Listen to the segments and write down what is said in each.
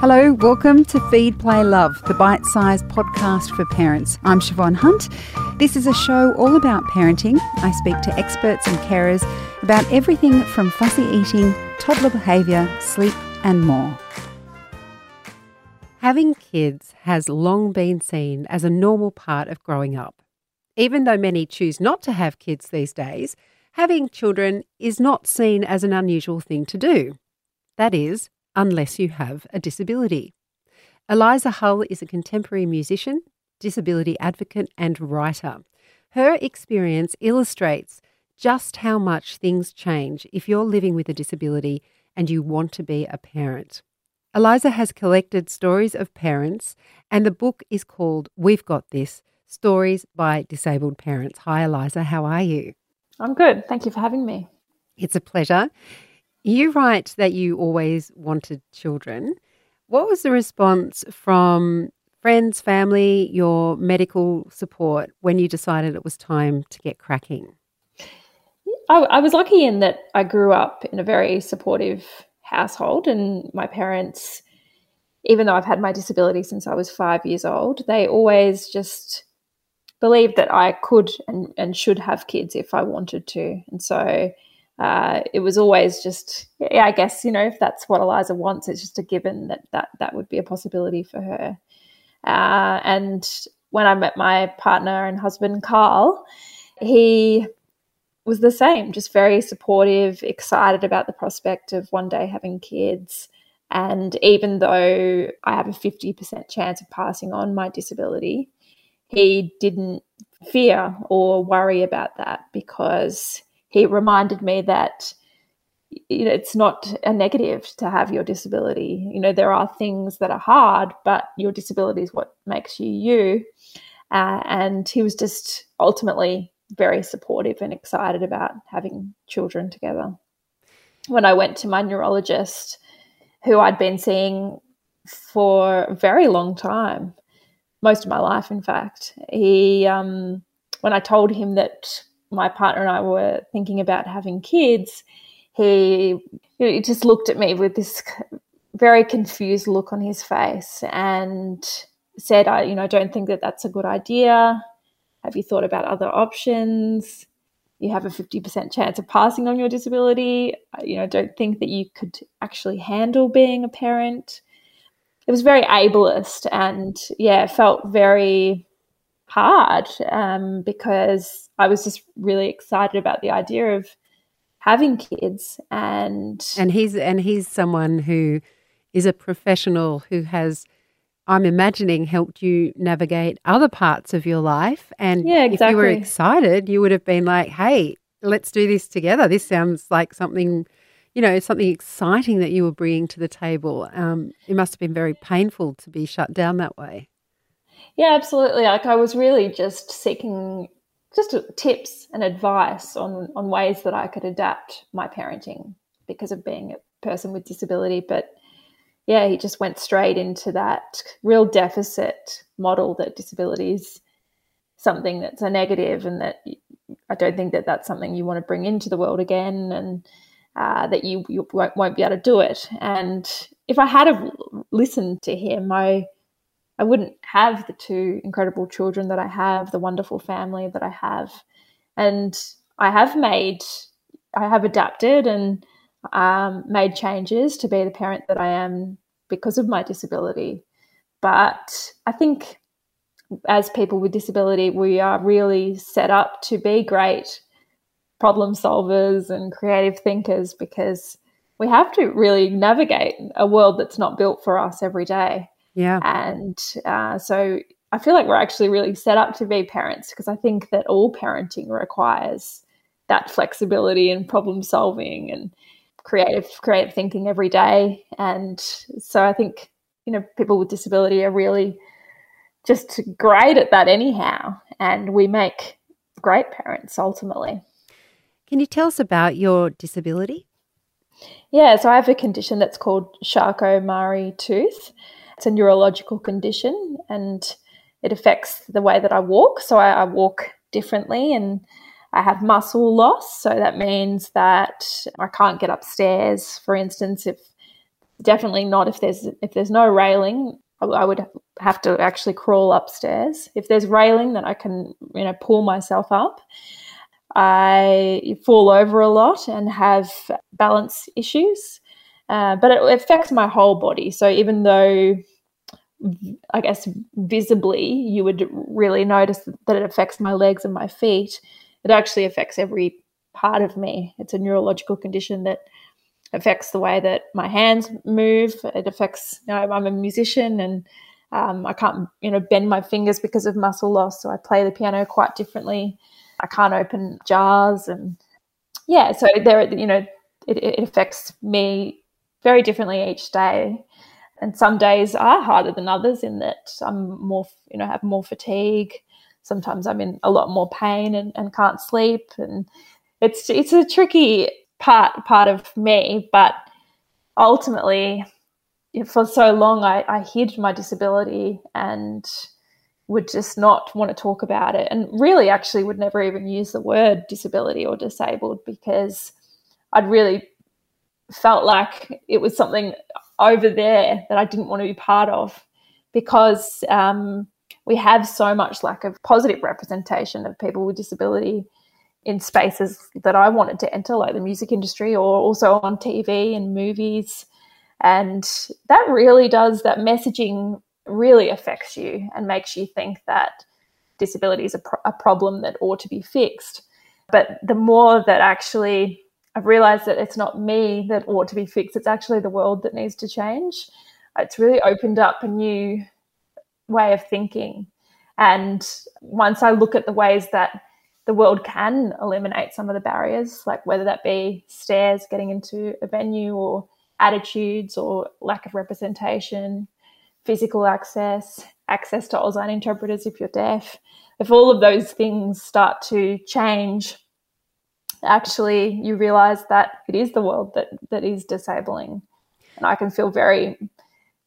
Hello, welcome to Feed, Play, Love, the bite sized podcast for parents. I'm Siobhan Hunt. This is a show all about parenting. I speak to experts and carers about everything from fussy eating, toddler behaviour, sleep, and more. Having kids has long been seen as a normal part of growing up. Even though many choose not to have kids these days, having children is not seen as an unusual thing to do. That is, unless you have a disability. Eliza Hull is a contemporary musician, disability advocate, and writer. Her experience illustrates just how much things change if you're living with a disability and you want to be a parent. Eliza has collected stories of parents, and the book is called We've Got This Stories by Disabled Parents. Hi, Eliza. How are you? I'm good. Thank you for having me. It's a pleasure. You write that you always wanted children. What was the response from friends, family, your medical support when you decided it was time to get cracking? I, I was lucky in that I grew up in a very supportive household, and my parents, even though I've had my disability since I was five years old, they always just believed that I could and, and should have kids if I wanted to. And so uh, it was always just, yeah, I guess, you know, if that's what Eliza wants, it's just a given that that, that would be a possibility for her. Uh, and when I met my partner and husband, Carl, he was the same, just very supportive, excited about the prospect of one day having kids. And even though I have a 50% chance of passing on my disability, he didn't fear or worry about that because he reminded me that you know, it's not a negative to have your disability. You know, there are things that are hard, but your disability is what makes you you. Uh, and he was just ultimately very supportive and excited about having children together. When I went to my neurologist, who I'd been seeing for a very long time, most of my life, in fact, he, um, when I told him that my partner and I were thinking about having kids, he, he just looked at me with this very confused look on his face and said, "I, you know, don't think that that's a good idea. Have you thought about other options? You have a 50% chance of passing on your disability. You know, don't think that you could actually handle being a parent. It was very ableist and, yeah, felt very hard um, because I was just really excited about the idea of having kids and and he's and he's someone who is a professional who has I'm imagining helped you navigate other parts of your life. And yeah, exactly. if you were excited, you would have been like, hey, let's do this together. This sounds like something, you know, something exciting that you were bringing to the table. Um, it must have been very painful to be shut down that way. Yeah, absolutely. Like I was really just seeking just tips and advice on, on ways that I could adapt my parenting because of being a person with disability. But yeah, he just went straight into that real deficit model that disability is something that's a negative and that I don't think that that's something you want to bring into the world again and uh, that you, you won't, won't, be able to do it. And if I had listened to him, I, I wouldn't have the two incredible children that I have, the wonderful family that I have. And I have made, I have adapted and um, made changes to be the parent that I am because of my disability. But I think as people with disability, we are really set up to be great problem solvers and creative thinkers because we have to really navigate a world that's not built for us every day. Yeah. And uh, so I feel like we're actually really set up to be parents because I think that all parenting requires that flexibility and problem solving and creative creative thinking every day. And so i think you know people with disability are really just great at that anyhow and we make great parents ultimately. Can you tell us about your disability? Yeah so i have a condition that's called charcot-marie tooth it's a neurological condition and it affects the way that i walk so I, I walk differently and I have muscle loss. So that means that I can't get upstairs. For instance, if Definitely not if there's if there's no railing. I would have to actually crawl upstairs. If there's railing, then I can you know pull myself up. I fall over a lot and have balance issues, uh, but it affects my whole body. So even though I guess visibly you would really notice that it affects my legs and my feet, it actually affects every part of me. It's a neurological condition that affects the way that my hands move. It affects, you know, I'm a musician and um, I can't, you know, bend my fingers because of muscle loss. So I play the piano quite differently. I can't open jars and yeah, so there, you know, it, it affects me very differently each day. And some days are harder than others in that I'm more, you know, have more fatigue. Sometimes I'm in a lot more pain and, and can't sleep. And it's it's a tricky part part of me, but ultimately, for so long, I, I hid my disability and would just not want to talk about it, and really, actually, would never even use the word disability or disabled because I'd really felt like it was something over there that I didn't want to be part of because um, we have so much lack of positive representation of people with disability in spaces that I wanted to enter, like the music industry or also on TV and movies. And that really does, that messaging really affects you and makes you think that disability is a, pro- a problem that ought to be fixed. But the more that actually I've realized that it's not me that ought to be fixed, it's actually the world that needs to change. It's really opened up a new way of thinking. And once I look at the ways that the world can eliminate some of the barriers, like whether that be stairs getting into a venue or attitudes or lack of representation, physical access, access to Auslan interpreters if you're deaf. If all of those things start to change, actually you realize that it is the world that, that is disabling. And I can feel very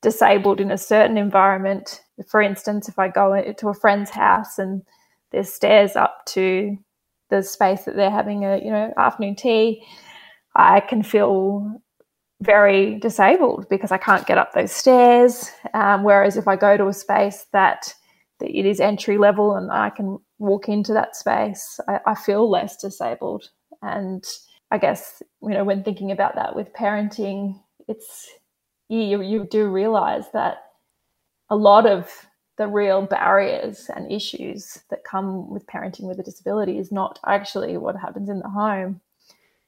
disabled in a certain environment. For instance, if I go to a friend's house and there's stairs up to the space that they're having a you know afternoon tea i can feel very disabled because i can't get up those stairs um, whereas if i go to a space that, that it is entry level and i can walk into that space I, I feel less disabled and i guess you know when thinking about that with parenting it's you, you do realize that a lot of the real barriers and issues that come with parenting with a disability is not actually what happens in the home.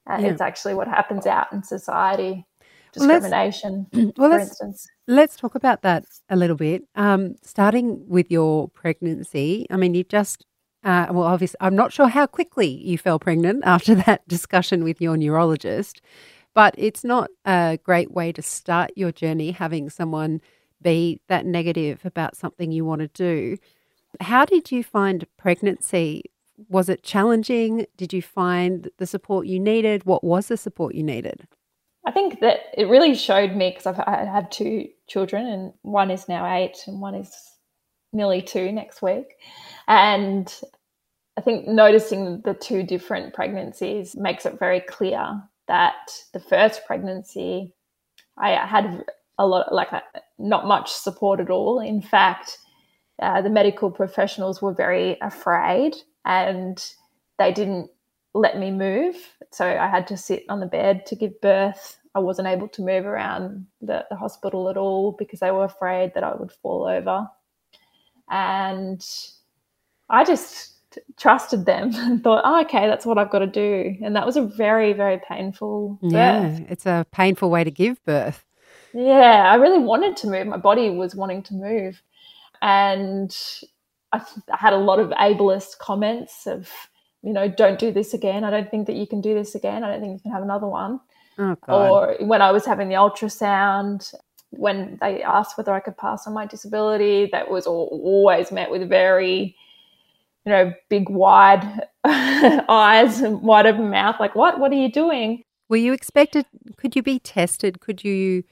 Uh, yeah. It's actually what happens out in society. Discrimination, well, well, for instance. Let's talk about that a little bit. Um, starting with your pregnancy, I mean, you just uh, well, obviously, I'm not sure how quickly you fell pregnant after that discussion with your neurologist, but it's not a great way to start your journey having someone be that negative about something you want to do. How did you find pregnancy? Was it challenging? Did you find the support you needed? What was the support you needed? I think that it really showed me because I have two children, and one is now eight, and one is nearly two next week. And I think noticing the two different pregnancies makes it very clear that the first pregnancy, I had a lot like not much support at all. In fact, uh, the medical professionals were very afraid and they didn't let me move. So I had to sit on the bed to give birth. I wasn't able to move around the, the hospital at all because they were afraid that I would fall over. And I just trusted them and thought, oh, okay, that's what I've got to do. And that was a very, very painful birth. Yeah, it's a painful way to give birth. Yeah, I really wanted to move. My body was wanting to move. And I, I had a lot of ableist comments of, you know, don't do this again. I don't think that you can do this again. I don't think you can have another one. Oh, or when I was having the ultrasound, when they asked whether I could pass on my disability, that was always met with very, you know, big, wide eyes and wide open mouth. Like, what? What are you doing? Were you expected? Could you be tested? Could you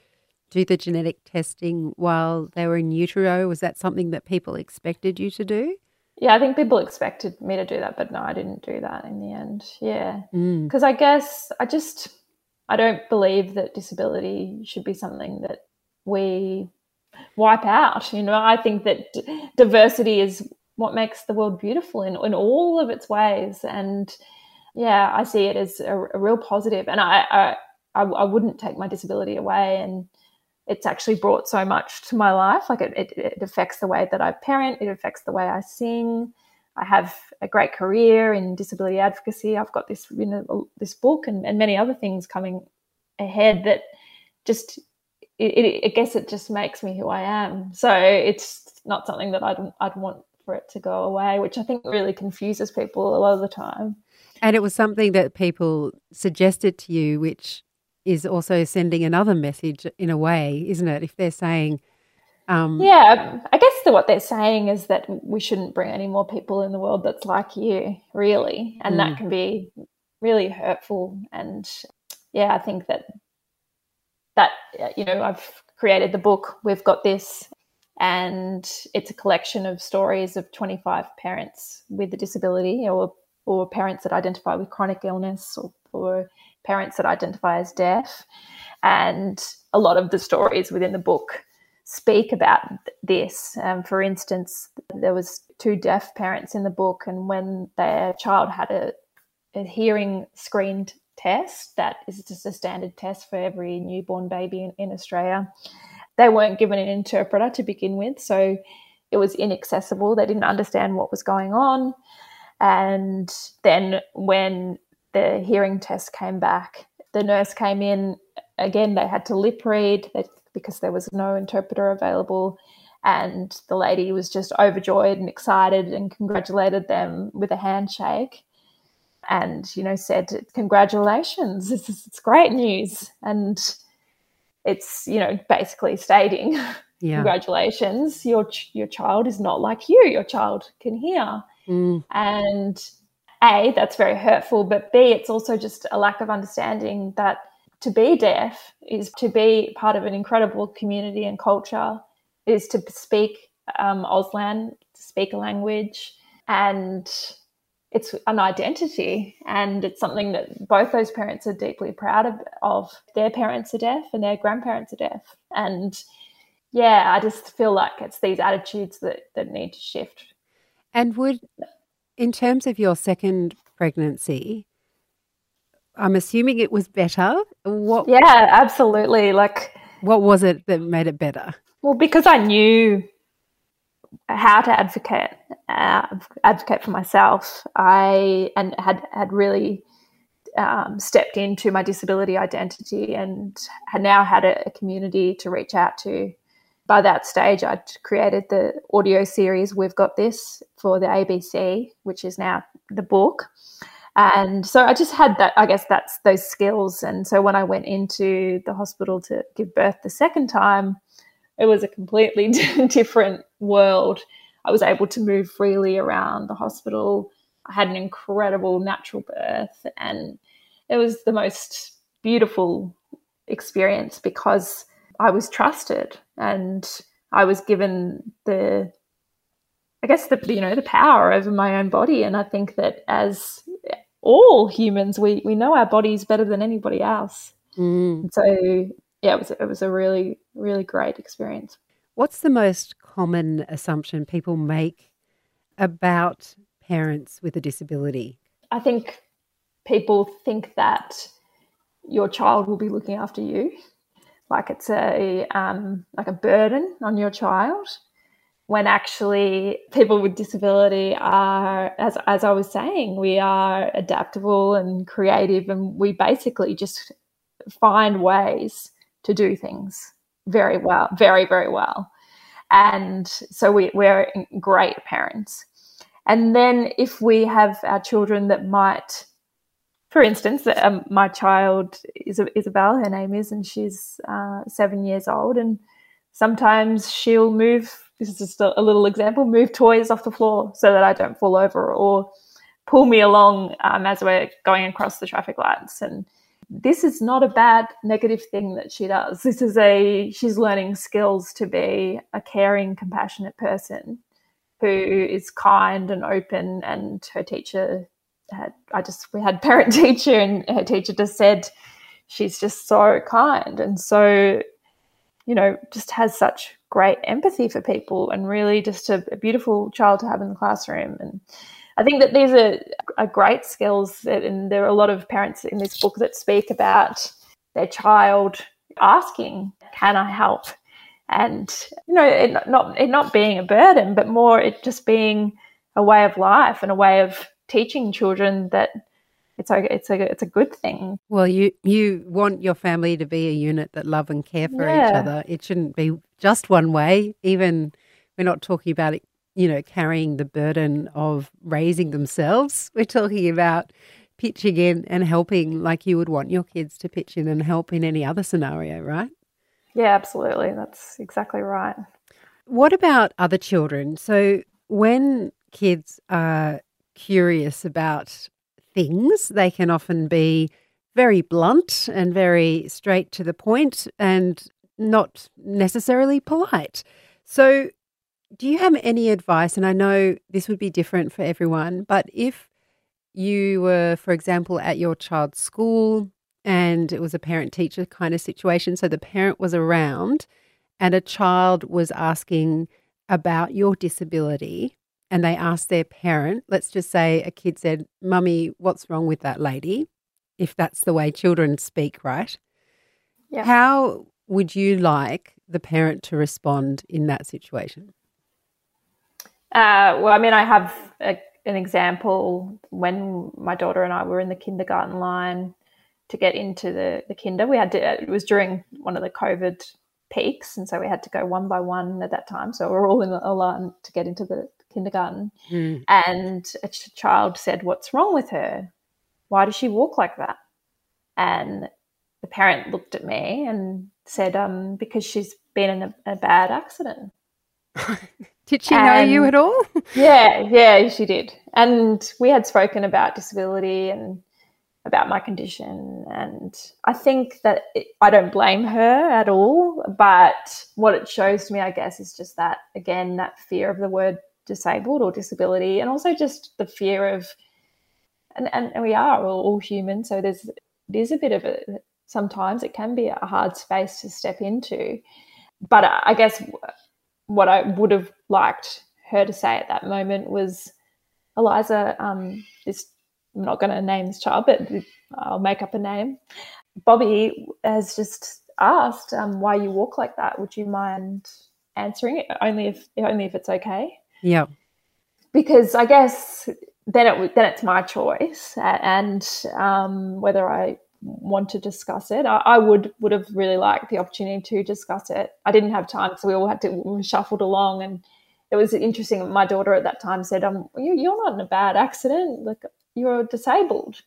do the genetic testing while they were in utero? Was that something that people expected you to do? Yeah, I think people expected me to do that, but no, I didn't do that in the end. Yeah. Because mm. I guess I just, I don't believe that disability should be something that we wipe out. You know, I think that diversity is what makes the world beautiful in, in all of its ways. And yeah, I see it as a, a real positive. And I, I, I, I, wouldn't take my disability away. And it's actually brought so much to my life. Like it, it, it affects the way that I parent, it affects the way I sing. I have a great career in disability advocacy. I've got this, you know, this book and, and many other things coming ahead that just, it, it, I guess it just makes me who I am. So it's not something that I'd, I'd want for it to go away, which I think really confuses people a lot of the time. And it was something that people suggested to you, which is also sending another message in a way, isn't it? If they're saying, um, yeah, I guess that what they're saying is that we shouldn't bring any more people in the world that's like you, really, and mm. that can be really hurtful. And yeah, I think that that you know I've created the book. We've got this, and it's a collection of stories of 25 parents with a disability or or parents that identify with chronic illness or, or parents that identify as deaf. And a lot of the stories within the book speak about this. Um, for instance, there was two deaf parents in the book, and when their child had a, a hearing screened test, that is just a standard test for every newborn baby in, in Australia, they weren't given an interpreter to begin with, so it was inaccessible. They didn't understand what was going on. And then when the hearing test came back, the nurse came in. Again, they had to lip read because there was no interpreter available. And the lady was just overjoyed and excited and congratulated them with a handshake and, you know, said, Congratulations, this is it's great news. And it's, you know, basically stating, yeah. Congratulations, your, your child is not like you, your child can hear. Mm. And A, that's very hurtful, but B, it's also just a lack of understanding that to be deaf is to be part of an incredible community and culture, is to speak um, Auslan, to speak a language, and it's an identity. And it's something that both those parents are deeply proud of. of. Their parents are deaf and their grandparents are deaf. And yeah, I just feel like it's these attitudes that, that need to shift and would, in terms of your second pregnancy, I'm assuming it was better. What? Yeah, absolutely. Like, what was it that made it better? Well, because I knew how to advocate, uh, advocate for myself. I and had had really um, stepped into my disability identity and had now had a, a community to reach out to by that stage, I'd created the audio series We've Got This for the ABC, which is now the book. And so I just had that, I guess that's those skills. And so when I went into the hospital to give birth the second time, it was a completely different world. I was able to move freely around the hospital. I had an incredible natural birth, and it was the most beautiful experience because I was trusted and I was given the I guess the you know the power over my own body and I think that as all humans we we know our bodies better than anybody else. Mm. So yeah, it was it was a really really great experience. What's the most common assumption people make about parents with a disability? I think people think that your child will be looking after you like it's a um, like a burden on your child when actually people with disability are as, as i was saying we are adaptable and creative and we basically just find ways to do things very well very very well and so we, we're great parents and then if we have our children that might for instance, um, my child is Isabel, her name is, and she's uh, seven years old. And sometimes she'll move, this is just a, a, little example, move toys off the floor so that I don't fall over or pull me along um, as we're going across the traffic lights. And this is not a bad negative thing that she does. This is a, she's learning skills to be a caring, compassionate person who is kind and open. And her teacher had I just we had parent teacher and her teacher just said she's just so kind and so, you know, just has such great empathy for people and really just a, a beautiful child to have in the classroom. And I think that these are, are great skills, that, and there are a lot of parents in this book that speak about their child asking, "Can I help?" and you know, it not it not being a burden, but more it just being a way of life and a way of teaching children that it's a it's a it's a good thing. Well, you you want your family to be a unit that love and care for yeah. each other. It shouldn't be just one way. Even we're not talking about it, you know, carrying the burden of raising themselves. We're talking about pitching in and helping like you would want your kids to pitch in and help in any other scenario, right? Yeah, absolutely. That's exactly right. What about other children? So when kids are curious about things, they can often be very blunt and very straight to the point and not necessarily polite. So, do you have any advice? And I know this would be different for everyone, but if you were, for example, at your child's school and it was a parent teacher kind of situation, so the parent was around and a child was asking about your disability and they asked their parent, let's just say a kid said, Mummy, what's wrong with that lady? If that's the way children speak, right? Yeah. How would you like the parent to respond in that situation? Uh, well, I mean, I have a, an example when my daughter and I were in the kindergarten line to get into the, the kinder. We had to, it was during one of the COVID peaks. And so we had to go one by one at that time. So we we're all in a line to get into the kindergarten. Mm. And a ch- child said, What's wrong with her? Why does she walk like that? And the parent looked at me and said, um, Because she's been in a, a bad accident. did she and, know you at all? yeah, yeah, she did. And we had spoken about disability and about my condition. And I think that it, I don't blame her at all. But what it shows to me, I guess, is just that, again, that fear of the word disabled or disability, and also just the fear of, and, and we are all, all human, so there's it is a bit of a sometimes it can be a hard space to step into. But I guess what I would have liked her to say at that moment was, Eliza, um, this I'm not going to name this child, but I'll make up a name. Bobby has just asked um, why you walk like that. Would you mind answering it? Only if only if it's okay. Yeah. Because I guess then it then it's my choice, and um, whether I want to discuss it, I, I, would would have really liked the opportunity to discuss it. I didn't have time, so we all had to we shuffled along, and it was interesting. My daughter at that time said, "Um, you, you're not in a bad accident. Like you're disabled."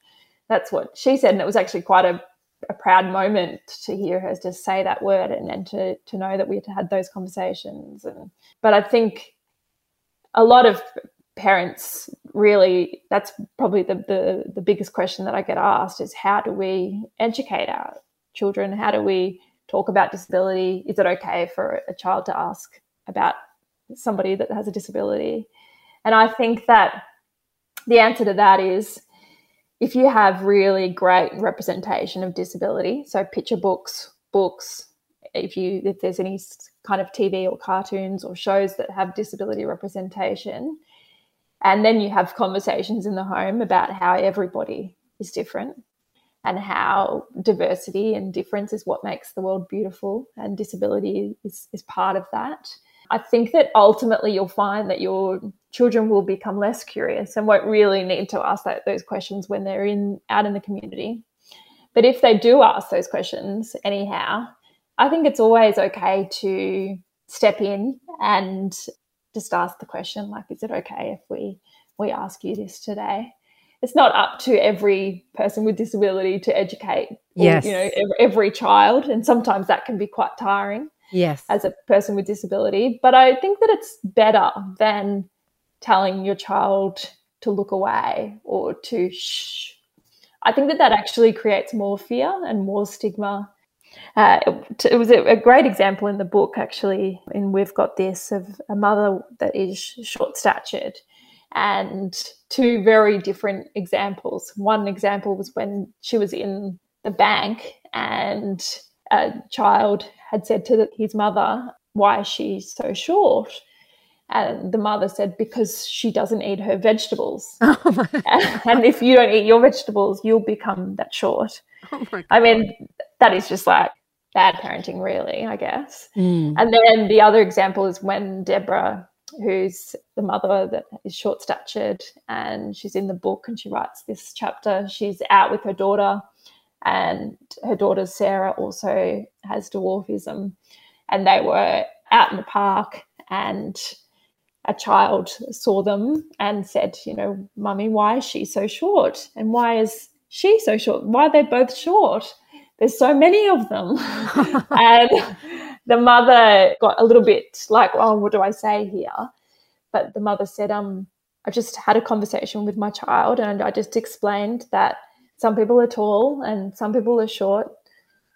That's what she said, and it was actually quite a a proud moment to hear her just say that word and, and to to know that we had had those conversations and but I think a lot of parents really that's probably the, the, the biggest question that I get asked is how do we educate our children? How do we talk about disability? Is it okay for a child to ask about somebody that has a disability? And I think that the answer to that is if you have really great representation of disability, so picture books, books, if you if there's any kind of TV or cartoons or shows that have disability representation. And then you have conversations in the home about how everybody is different and how diversity and difference is what makes the world beautiful, and disability is, is part of that. I think that ultimately you'll find that your children will become less curious and won't really need to ask that, those questions when they're in out in the community. But if they do ask those questions anyhow, I think it's always okay to step in and just ask the question like is it okay if we we ask you this today? It's not up to every person with disability to educate yes. Or, you know every, every child and sometimes that can be quite tiring yes. as a person with disability but i think that it's better than telling your child to look away or to shh. I think that that actually creates more fear and more stigma uh, it, it, was a, a, great example in the book, actually, and We've Got This, of a mother that is short statured. And two very different examples. One example was when she was in the bank and a child had said to his mother, Why is she so short? And the mother said, Because she doesn't eat her vegetables. Oh and if you don't eat your vegetables, you'll become that short. Oh I mean, that is just like bad parenting, really, I guess. Mm. And then the other example is when Deborah, who's the mother that is short statured, and she's in the book and she writes this chapter, she's out with her daughter, and her daughter Sarah also has dwarfism. And they were out in the park and a child saw them and said, you know, Mummy, why is she so short? And why is she so short? Why are they both short? There's so many of them. and the mother got a little bit like, oh, what do I say here? But the mother said, um, I just had a conversation with my child and I just explained that some people are tall and some people are short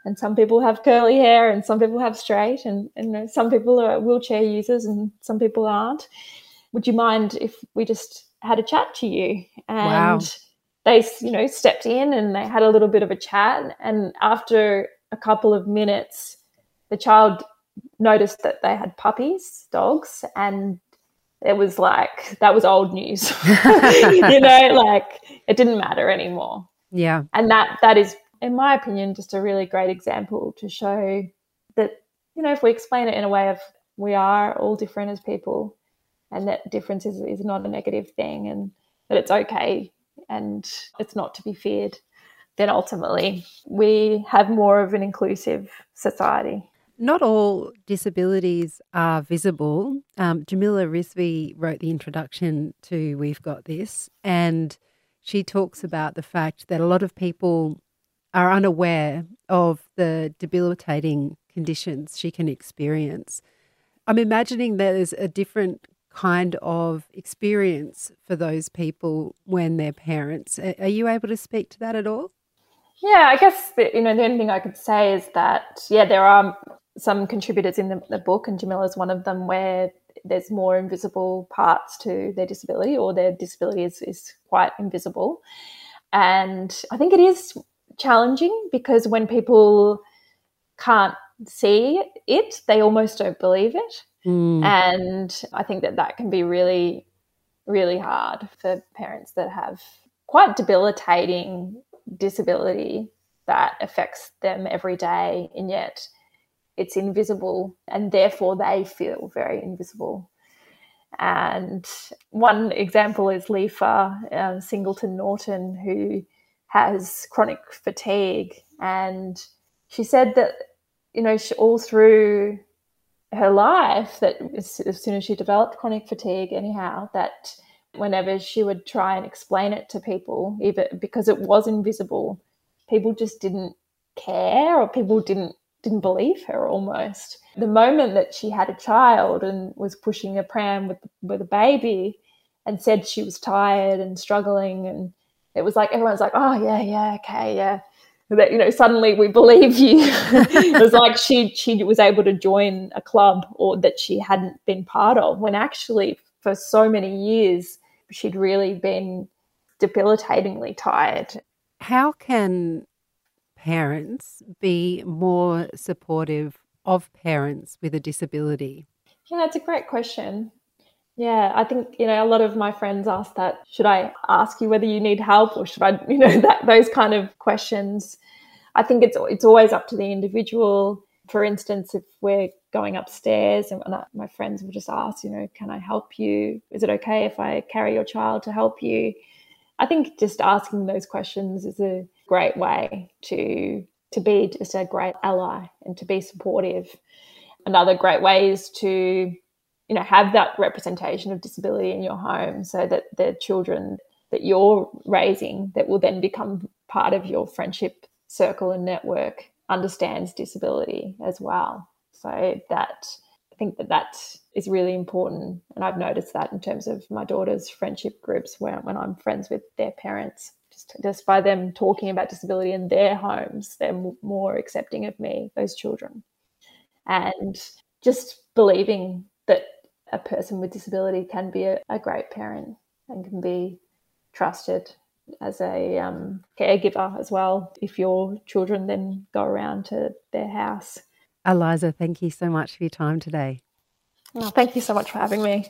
and some people have curly hair and some people have straight and, and some people are wheelchair users and some people aren't would you mind if we just had a chat to you and wow. They you know stepped in and they had a little bit of a chat. And after a couple of minutes the child noticed that they had puppies dogs and it was like that was old news. You know like it didn't matter anymore. Yeah. And that that is in my opinion, just a really great example to show that, you know, if we explain it in a way of we are all different as people and that difference is, is not a negative thing and that it's okay and it's not to be feared, then ultimately we have more of an inclusive society. Not all disabilities are visible. Um, Jamila Rizvi wrote the introduction to We've Got This, and she talks about the fact that a lot of people are unaware of the debilitating conditions she can experience. I'm imagining there's a different kind of experience for those people when they're parents. Are you able to speak to that at all? Yeah, I guess the, you know the only thing I could say is that yeah, there are some contributors in the, the book, and Jamila is one of them, where there's more invisible parts to their disability, or their disability is, is quite invisible. And I think it is challenging because when people can't see it, they almost don't believe it. Mm. And I think that that can be really, really hard for parents that have quite debilitating disability that affects them every day, and yet it's invisible, and therefore they feel very invisible. And one example is Lefa um, Singleton Norton, who has chronic fatigue. And she said that, you know, she, all through her life, that as, as soon as she developed chronic fatigue, anyhow, that whenever she would try and explain it to people, even because it was invisible, people just didn't care or people didn't didn't believe her almost. The moment that she had a child and was pushing a pram with with a baby and said she was tired and struggling and it was like everyone's like, oh yeah, yeah, okay, yeah. That you know, suddenly we believe you. it was like she she was able to join a club or that she hadn't been part of when actually for so many years she'd really been debilitatingly tired. How can parents be more supportive of parents with a disability? Yeah, that's a great question. Yeah, I think you know a lot of my friends ask that. Should I ask you whether you need help, or should I, you know, that those kind of questions? I think it's it's always up to the individual. For instance, if we're going upstairs and my friends will just ask, you know, can I help you? Is it okay if I carry your child to help you? I think just asking those questions is a great way to to be just a great ally and to be supportive. Another great way is to you know have that representation of disability in your home so that the children that you're raising that will then become part of your friendship circle and network understands disability as well. So that i think that that is really important. And i've noticed that in terms of my daughter's friendship groups where when i'm friends with their parents just, just by them talking about disability in their homes they're more accepting of me those children. And just believing that a person with disability can be a, a great parent and can be trusted as a um, caregiver as well if your children then go around to their house. Eliza, thank you so much for your time today. Well, thank you so much for having me.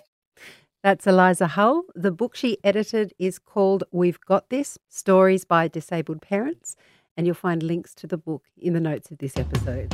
That's Eliza Hull. The book she edited is called We've Got This Stories by Disabled Parents, and you'll find links to the book in the notes of this episode.